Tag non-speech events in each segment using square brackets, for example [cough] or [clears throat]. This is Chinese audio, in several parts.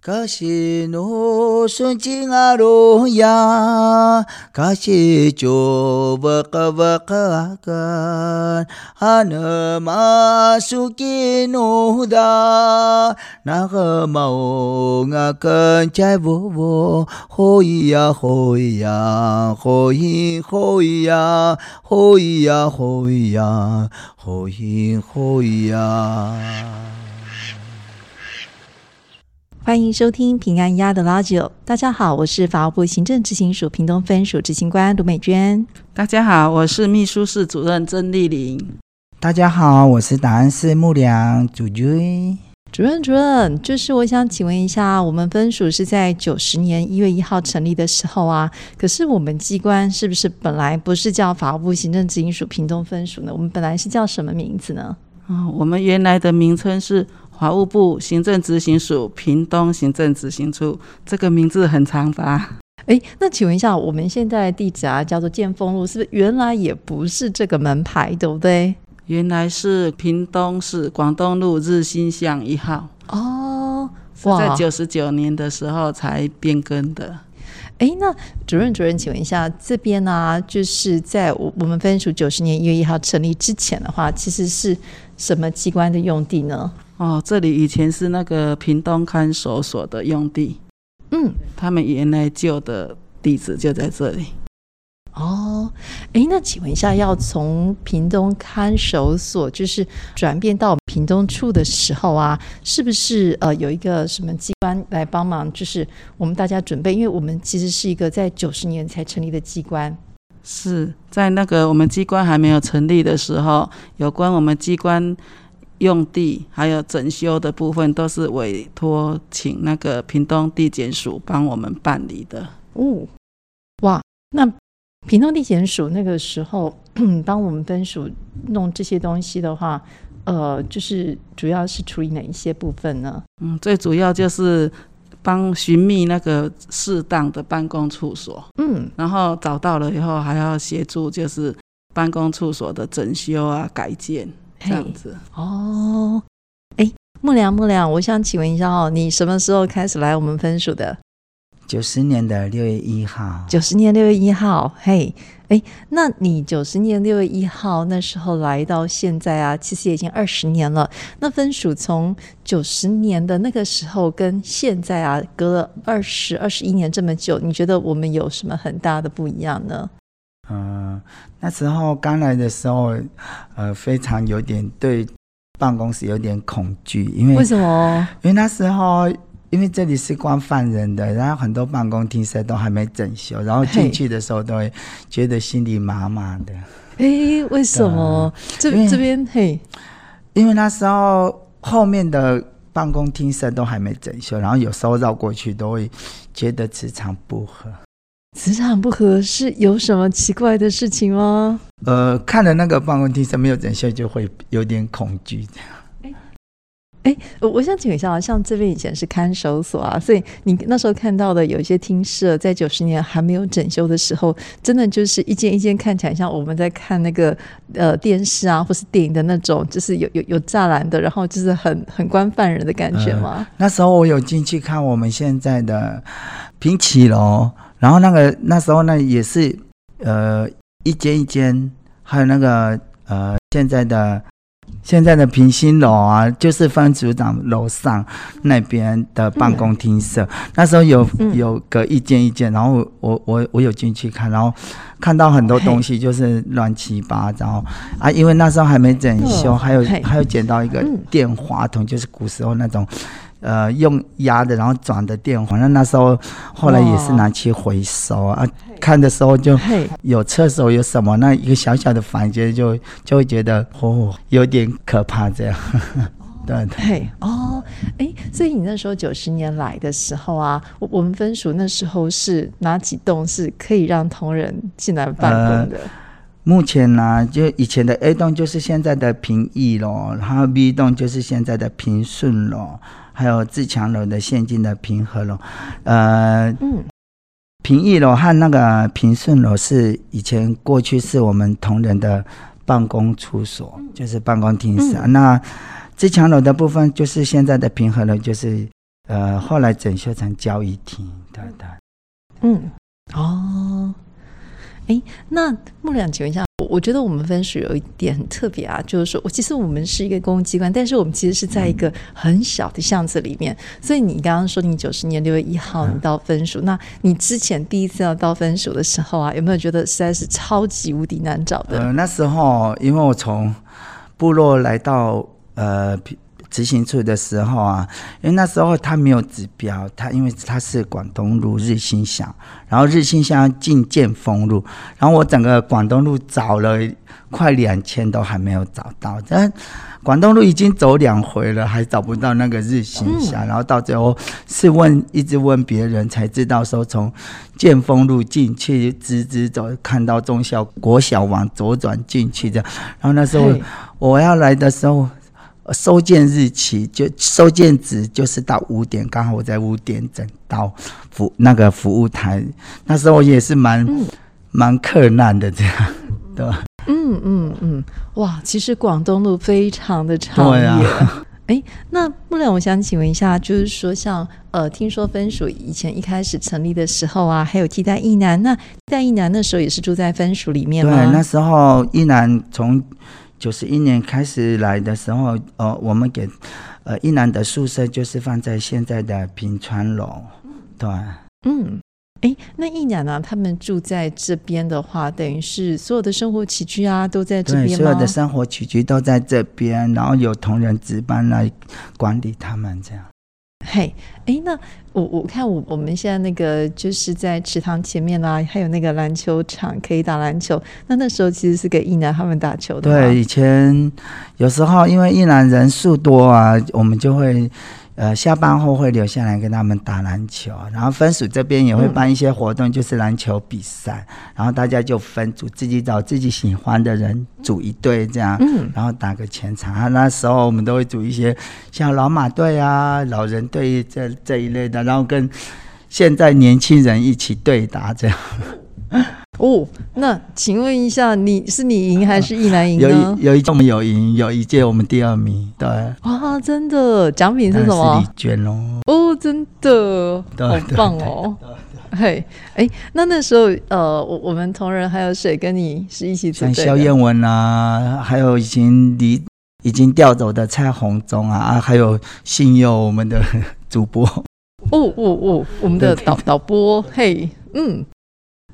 嘎西努顺境啊罗呀，嘎西就瓦嘎瓦嘎嘎，哈那玛苏吉努达，那个玛欧啊跟在沃沃，吼咿呀吼咿呀，吼咿吼咿呀，吼咿呀吼咿呀，吼咿吼咿呀。欢迎收听平安鸭的老酒。大家好，我是法务部行政执行署屏东分署执行官卢美娟。大家好，我是秘书室主任曾丽玲。大家好，我是档案室幕僚主君。主任，主任，就是我想请问一下，我们分署是在九十年一月一号成立的时候啊，可是我们机关是不是本来不是叫法务部行政执行署屏东分署呢？我们本来是叫什么名字呢？啊、哦，我们原来的名称是。法务部行政执行署屏东行政执行处，这个名字很长吧？哎，那请问一下，我们现在地址啊，叫做建丰路，是不是原来也不是这个门牌，对不对？原来是屏东市广东路日新巷一号哦，哇在九十九年的时候才变更的。哎，那主任主任，请问一下，这边呢、啊，就是在我我们分署九十年一月一号成立之前的话，其实是什么机关的用地呢？哦，这里以前是那个屏东看守所的用地，嗯，他们原来旧的地址就在这里。哦，哎，那请问一下，要从屏东看守所就是转变到屏东处的时候啊，是不是呃有一个什么机关来帮忙？就是我们大家准备，因为我们其实是一个在九十年才成立的机关，是在那个我们机关还没有成立的时候，有关我们机关。用地还有整修的部分，都是委托请那个屏东地检署帮我们办理的。哦，哇，那屏东地检署那个时候 [clears throat] 帮我们分署弄这些东西的话，呃，就是主要是处理哪一些部分呢？嗯，最主要就是帮寻觅那个适当的办公处所。嗯，然后找到了以后，还要协助就是办公处所的整修啊、改建。这样子哦，哎，木良木良，我想请问一下哦，你什么时候开始来我们分署的？九十年的六月一号。九十年六月一号，嘿，哎，那你九十年六月一号那时候来到现在啊，其实也已经二十年了。那分署从九十年的那个时候跟现在啊，隔了二十二十一年这么久，你觉得我们有什么很大的不一样呢？嗯、呃，那时候刚来的时候，呃，非常有点对办公室有点恐惧，因为为什么？因为那时候因为这里是关犯人的，然后很多办公厅室都还没整修，然后进去的时候都会觉得心里麻麻的。哎，为什么？这这边嘿，因为那时候后面的办公厅室都还没整修，然后有时候绕过去都会觉得磁场不合。磁场不合是有什么奇怪的事情吗？呃，看了那个办公厅是没有整修，就会有点恐惧这样。哎，哎，我想请问一下，像这边以前是看守所啊，所以你那时候看到的有一些厅舍，在九十年还没有整修的时候，真的就是一间一间看起来像我们在看那个呃电视啊，或是电影的那种，就是有有有栅栏的，然后就是很很关犯人的感觉吗？呃，那时候我有进去看我们现在的平起楼。然后那个那时候呢也是，呃，一间一间，还有那个呃现在的现在的平心楼啊，就是分组长楼上那边的办公厅舍。嗯、那时候有有个一间一间，然后我我我有进去看，然后看到很多东西就是乱七八糟啊，因为那时候还没整修，还有还有捡到一个电话筒，就是古时候那种。呃，用压的，然后转的电话，那那时候后来也是拿去回收啊。看的时候就有厕所有什么，那一个小小的房间就就会觉得哦，有点可怕这样。[laughs] 对对哦，哎，所以你那时候九十年来的时候啊，我我们分署那时候是哪几栋是可以让同仁进来办公的？呃、目前呢、啊，就以前的 A 栋就是现在的平义咯，然后 B 栋就是现在的平顺楼。还有自强楼的现今的平和楼，呃，嗯，平义楼和那个平顺楼是以前过去是我们同仁的办公处所，就是办公厅室。嗯、那自强楼的部分就是现在的平和楼，就是呃，后来整修成交易厅，对对。嗯，哦，哎，那牧理长请问一下。我觉得我们分署有一点很特别啊，就是说，我其实我们是一个公共机关，但是我们其实是在一个很小的巷子里面。所以你刚刚说你九十年六月一号你到分署，那你之前第一次要到分署的时候啊，有没有觉得实在是超级无敌难找的？呃，那时候因为我从部落来到呃。执行处的时候啊，因为那时候他没有指标，他因为他是广东路日新乡，然后日新乡进建丰路，然后我整个广东路找了快两千都还没有找到，但广东路已经走两回了，还找不到那个日新乡，然后到最后是问一直问别人才知道说从建丰路进去直直走，看到中小国小往左转进去的，然后那时候我要来的时候。收件日期就收件纸就是到五点，刚好我在五点整到服那个服务台，那时候也是蛮蛮困难的这样，对吧？嗯嗯嗯，哇，其实广东路非常的长对啊。哎，那木兰，我想请问一下，就是说像呃，听说分署以前一开始成立的时候啊，还有替代一男，那替代一男那时候也是住在分署里面吗？对，那时候一男从。九十一年开始来的时候，呃，我们给呃一男的宿舍就是放在现在的平川楼，对。嗯，哎，那一男呢？他们住在这边的话，等于是所有的生活起居啊都在这边吗？对，所有的生活起居都在这边，然后有同仁值班来管理他们这样。嘿，哎，那我我看我我们现在那个就是在池塘前面啦、啊，还有那个篮球场可以打篮球。那那时候其实是给一男他们打球的。对，以前有时候因为一男人数多啊，我们就会。呃，下班后会留下来跟他们打篮球，然后分署这边也会办一些活动，就是篮球比赛，嗯、然后大家就分组，自己找自己喜欢的人组一队这样，嗯、然后打个全场。啊，那时候我们都会组一些像老马队啊、老人队这这一类的，然后跟现在年轻人一起对打这样。哦，那请问一下，你是你赢还是役男赢呢？有一有一届我们有赢，有一届我们第二名。对，哇，真的，奖品是什么？是礼券哦。哦，真的，好棒哦。嘿，哎，那那时候，呃，我我们同仁还有谁跟你是一起组队？像萧燕文啊，还有已经离已经调走的蔡红忠啊，啊，还有信佑我们的主播。哦哦哦，我们的导导播，嘿，嗯。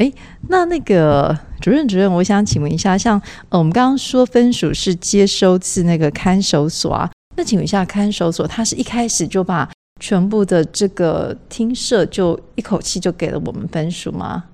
哎，那那个主任主任，我想请问一下，像呃，我们刚刚说分署是接收自那个看守所啊，那请问一下，看守所他是一开始就把全部的这个厅舍就一口气就给了我们分署吗？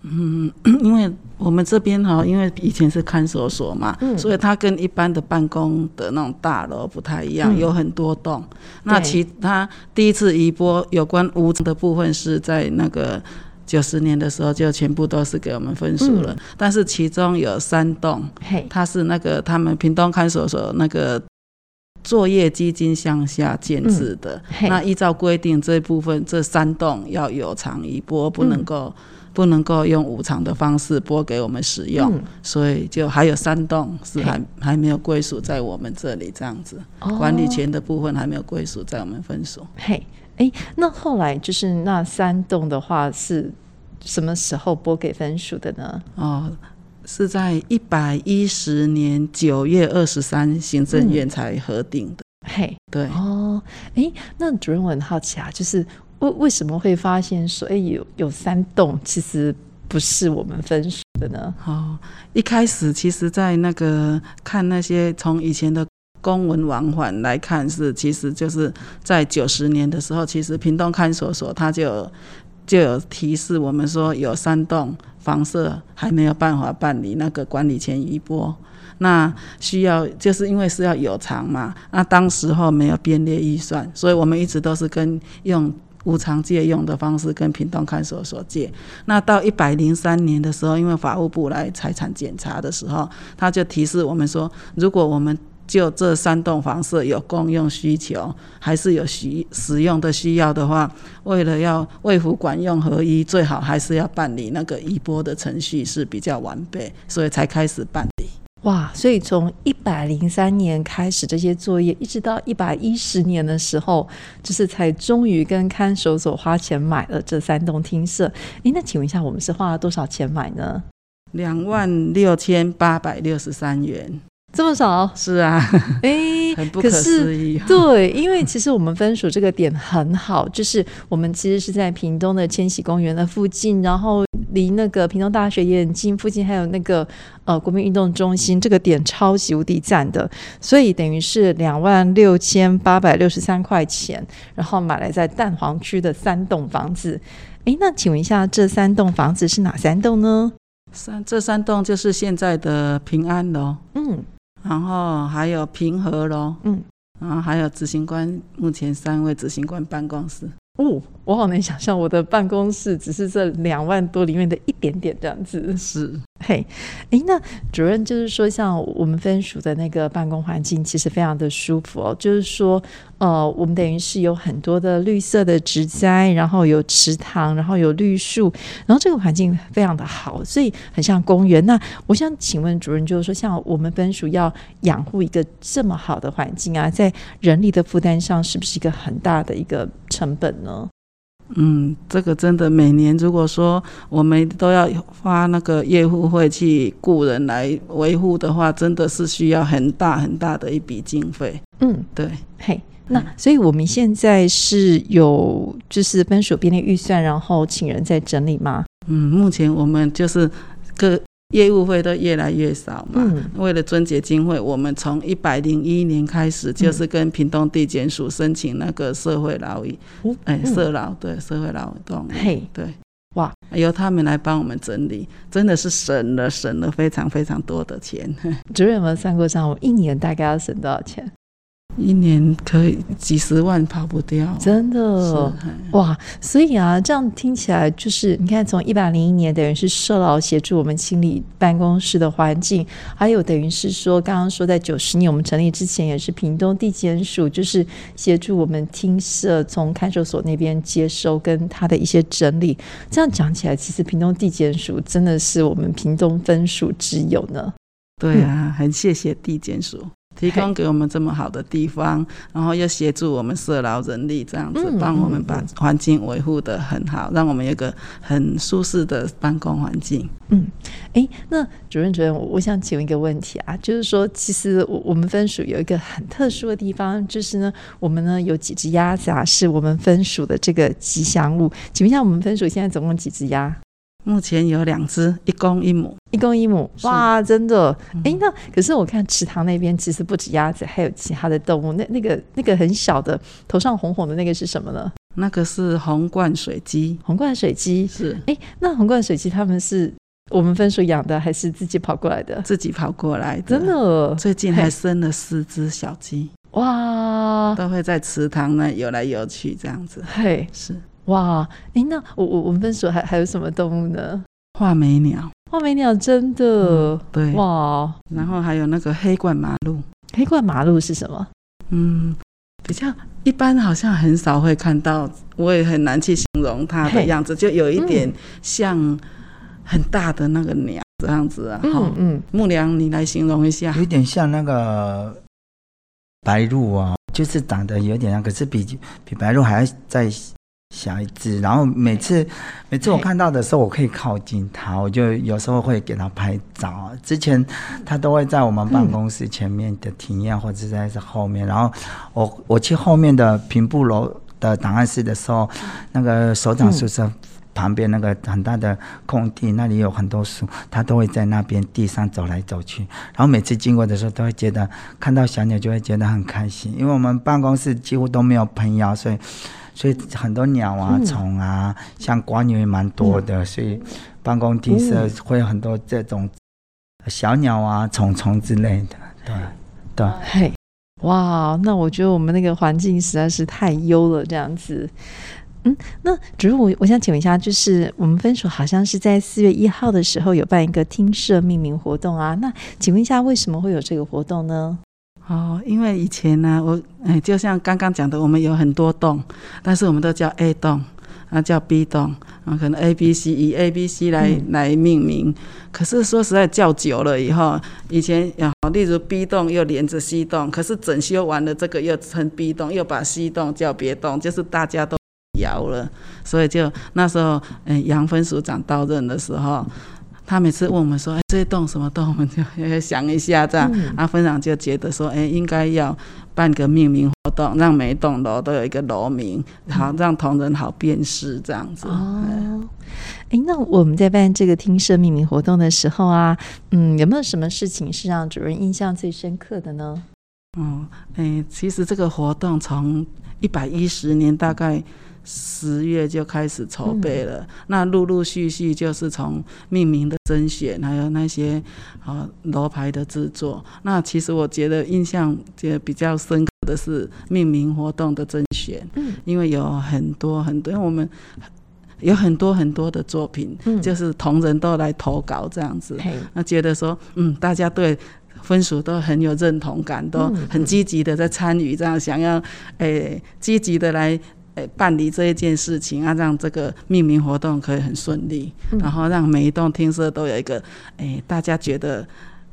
嗯，因为我们这边哈，因为以前是看守所嘛，嗯、所以它跟一般的办公的那种大楼不太一样，嗯、有很多栋。那其他第一次移拨有关屋子的部分是在那个。九十年的时候就全部都是给我们分属了，嗯、但是其中有三栋，嘿。它是那个他们屏东看守所那个作业基金向下建制的。嗯、那依照规定，这部分这三栋要有偿移拨，不能够、嗯、不能够用无偿的方式拨给我们使用，嗯、所以就还有三栋是还还没有归属在我们这里，这样子、哦、管理权的部分还没有归属在我们分署。嘿。哎，那后来就是那三栋的话是什么时候拨给分署的呢？哦，是在一百一十年九月二十三，行政院才核定的。嗯、嘿，对哦，哎，那主任我很好奇啊，就是为为什么会发现说，哎，有有三栋其实不是我们分署的呢？哦，一开始其实，在那个看那些从以前的。公文往返来看是，其实就是在九十年的时候，其实屏东看守所他就有就有提示我们说，有三栋房舍还没有办法办理那个管理权移拨，那需要就是因为是要有偿嘛，那当时候没有编列预算，所以我们一直都是跟用无偿借用的方式跟屏东看守所借。那到一百零三年的时候，因为法务部来财产检查的时候，他就提示我们说，如果我们就这三栋房舍有共用需求，还是有需使用的需要的话，为了要卫福管用合一，最好还是要办理那个移拨的程序是比较完备，所以才开始办理。哇，所以从一百零三年开始这些作业，一直到一百一十年的时候，就是才终于跟看守所花钱买了这三栋厅舍。诶，那请问一下，我们是花了多少钱买呢？两万六千八百六十三元。这么少？是啊，哎，[laughs] 很不可思议。[laughs] 对，因为其实我们分署这个点很好，就是我们其实是在屏东的千禧公园的附近，然后离那个屏东大学也很近，附近还有那个呃国民运动中心，这个点超级无敌赞的，所以等于是两万六千八百六十三块钱，然后买来在蛋黄区的三栋房子。哎，那请问一下，这三栋房子是哪三栋呢？三这三栋就是现在的平安楼。嗯。然后还有平和楼，嗯，然后还有执行官，目前三位执行官办公室。哦，我好难想象我的办公室只是这两万多里面的一点点这样子。是。嘿，哎，那主任就是说，像我们分署的那个办公环境，其实非常的舒服哦。就是说，呃，我们等于是有很多的绿色的植栽，然后有池塘，然后有绿树，然后这个环境非常的好，所以很像公园。那我想请问主任，就是说，像我们分署要养护一个这么好的环境啊，在人力的负担上，是不是一个很大的一个成本呢？嗯，这个真的每年如果说我们都要花那个业务会去雇人来维护的话，真的是需要很大很大的一笔经费。嗯，对，嘿，那所以我们现在是有就是分属编列预算，然后请人在整理吗？嗯，目前我们就是各。业务费都越来越少嘛，嗯、为了春节经费，我们从一百零一年开始就是跟屏东地检署申请那个社会劳役，哎、嗯，社劳对社会劳动，嘿，对，哇，由他们来帮我们整理，真的是省了省了非常非常多的钱。[laughs] 主任有没有算过账？我一年大概要省多少钱？一年可以几十万跑不掉，真的哇！所以啊，这样听起来就是，你看，从一百零一年，等于是社劳协助我们清理办公室的环境，还有等于是说，刚刚说在九十年我们成立之前，也是屏东地检署，就是协助我们厅舍从看守所那边接收跟他的一些整理。这样讲起来，其实屏东地检署真的是我们屏东分署之友呢。对啊，很谢谢地检署。提供给我们这么好的地方，然后又协助我们社劳人力这样子，帮我们把环境维护的很好，让我们有个很舒适的办公环境。嗯，哎，那主任主任，我想请问一个问题啊，就是说，其实我我们分署有一个很特殊的地方，就是呢，我们呢有几只鸭子啊，是我们分署的这个吉祥物。请问一下，我们分署现在总共几只鸭？目前有两只，一公一母。一公一母，哇，真的。哎、嗯，那可是我看池塘那边其实不止鸭子，还有其他的动物。那那个那个很小的，头上红红的那个是什么呢？那个是红冠水鸡。红冠水鸡是。哎，那红冠水鸡他们是我们分属养的，还是自己跑过来的？自己跑过来的，真的。最近还生了四只小鸡。哇，都会在池塘那游来游去，这样子。嘿，是。哇，哎，那我我我们分署还还有什么动物呢？画眉鸟，画眉鸟真的、嗯、对哇，然后还有那个黑冠麻鹭，黑冠麻鹭是什么？嗯，比较一般，好像很少会看到，我也很难去形容它的样子，就有一点像很大的那个鸟这样子啊。嗯嗯，木良，你来形容一下，有点像那个白鹭啊，就是长得有点像，可是比比白鹭还要再。小一只，然后每次每次我看到的时候，我可以靠近它，我就有时候会给它拍照。之前它都会在我们办公室前面的庭院，或者在后面。然后我我去后面的平步楼的档案室的时候，那个首长宿舍旁边那个很大的空地，那里有很多树，它都会在那边地上走来走去。然后每次经过的时候，都会觉得看到小鸟就会觉得很开心，因为我们办公室几乎都没有喷药，所以。所以很多鸟啊、虫啊，嗯、像蜗牛也蛮多的，嗯、所以办公厅舍会有很多这种小鸟啊、虫虫之类的。对，对。嘿，哇，那我觉得我们那个环境实在是太优了，这样子。嗯，那主任，我我想请问一下，就是我们分署好像是在四月一号的时候有办一个听舍命名活动啊，那请问一下，为什么会有这个活动呢？哦，因为以前呢、啊，我哎，就像刚刚讲的，我们有很多栋，但是我们都叫 A 栋。啊叫 B 栋啊，可能 A B C 以 A B C 来、嗯、来命名。可是说实在叫久了以后，以前啊，例如 B 栋又连着 C 栋，可是整修完了这个又成 B 栋，又把 C 栋叫别栋，就是大家都摇了。所以就那时候，嗯，杨分署长到任的时候。他每次问我们说：“哎，这栋什么栋？”我们就要想一下，这样。嗯、啊，分长就觉得说：“哎，应该要办个命名活动，让每一栋楼都有一个楼名，好让同仁好辨识这样子。”哦，哎，那我们在办这个厅舍命名活动的时候啊，嗯，有没有什么事情是让主任印象最深刻的呢？哦，哎，其实这个活动从一百一十年大概。十月就开始筹备了，嗯、那陆陆续续就是从命名的甄选，还有那些啊楼牌的制作。那其实我觉得印象比较深刻的是命名活动的甄选，嗯，因为有很多很多，因为我们有很多很多的作品，嗯、就是同仁都来投稿这样子，嗯、那觉得说，嗯，大家对分属都很有认同感，都很积极的在参与，这样想要诶积极的来。办理这一件事情啊，让这个命名活动可以很顺利，嗯、然后让每一栋厅舍都有一个，诶，大家觉得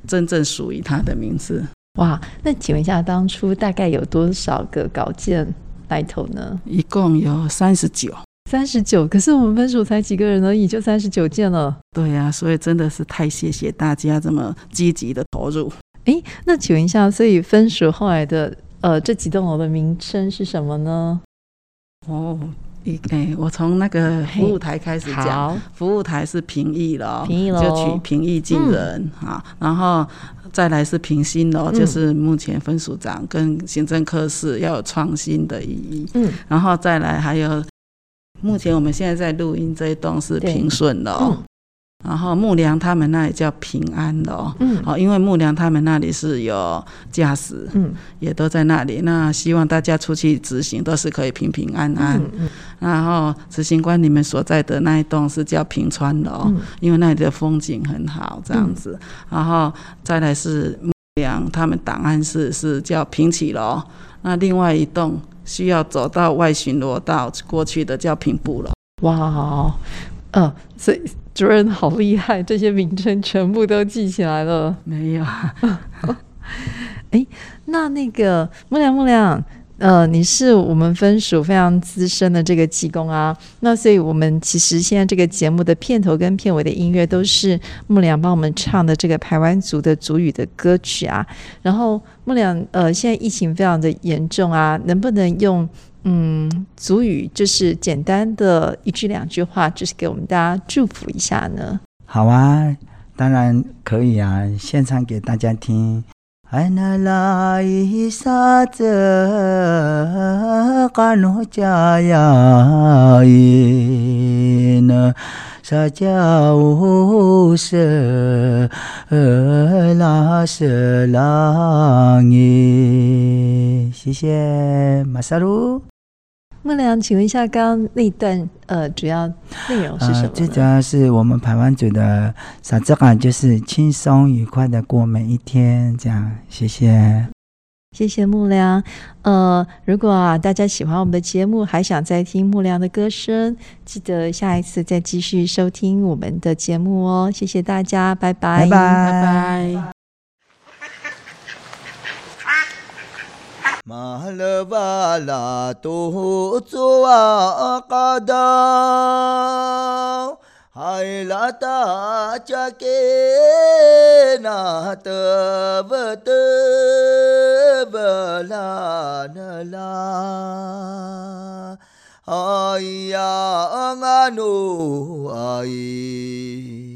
真正属于它的名字。哇，那请问一下，当初大概有多少个稿件来投呢？一共有三十九。三十九，可是我们分署才几个人而已，就三十九件了。对呀、啊，所以真的是太谢谢大家这么积极的投入。哎，那请问一下，所以分署后来的呃这几栋楼的名称是什么呢？哦，一哎，我从那个服务台开始讲，服务台是平易了，平易楼就取平易近人哈，嗯、然后再来是平心楼，嗯、就是目前分署长跟行政科室要有创新的意义，嗯，然后再来还有目前我们现在在录音这一栋是平顺楼。然后木梁他们那里叫平安楼，嗯，好，因为木梁他们那里是有驾驶，嗯，也都在那里。那希望大家出去执行都是可以平平安安。嗯嗯、然后执行官你们所在的那一栋是叫平川楼，嗯、因为那里的风景很好，这样子。嗯、然后再来是木梁他们档案室是叫平起楼，那另外一栋需要走到外巡逻道过去的叫平步楼。哇，嗯、呃，所以。主任好厉害，这些名称全部都记起来了。没有，[laughs] 哎，那那个木良木良，呃，你是我们分署非常资深的这个技工啊。那所以我们其实现在这个节目的片头跟片尾的音乐都是木良帮我们唱的这个台湾族的族语的歌曲啊。然后木良，呃，现在疫情非常的严重啊，能不能用？嗯，族语就是简单的一句两句话，就是给我们大家祝福一下呢。好啊，当然可以啊，现场给大家听。哎那拉伊萨泽卡诺加呀伊那沙加乌舍拉舍拉伊，谢谢马萨鲁。木良，请问一下，刚刚那段呃，主要内容是什么？最主要是我们排湾族的啥子感，就是轻松愉快的过每一天，这样。谢谢，谢谢木良。呃，如果啊大家喜欢我们的节目，还想再听木良的歌声，记得下一次再继续收听我们的节目哦。谢谢大家，拜拜，拜拜，拜拜。مهلبالته تسوى قدا هايلتا شكينا تبت بلان لا هايا أمانو هاي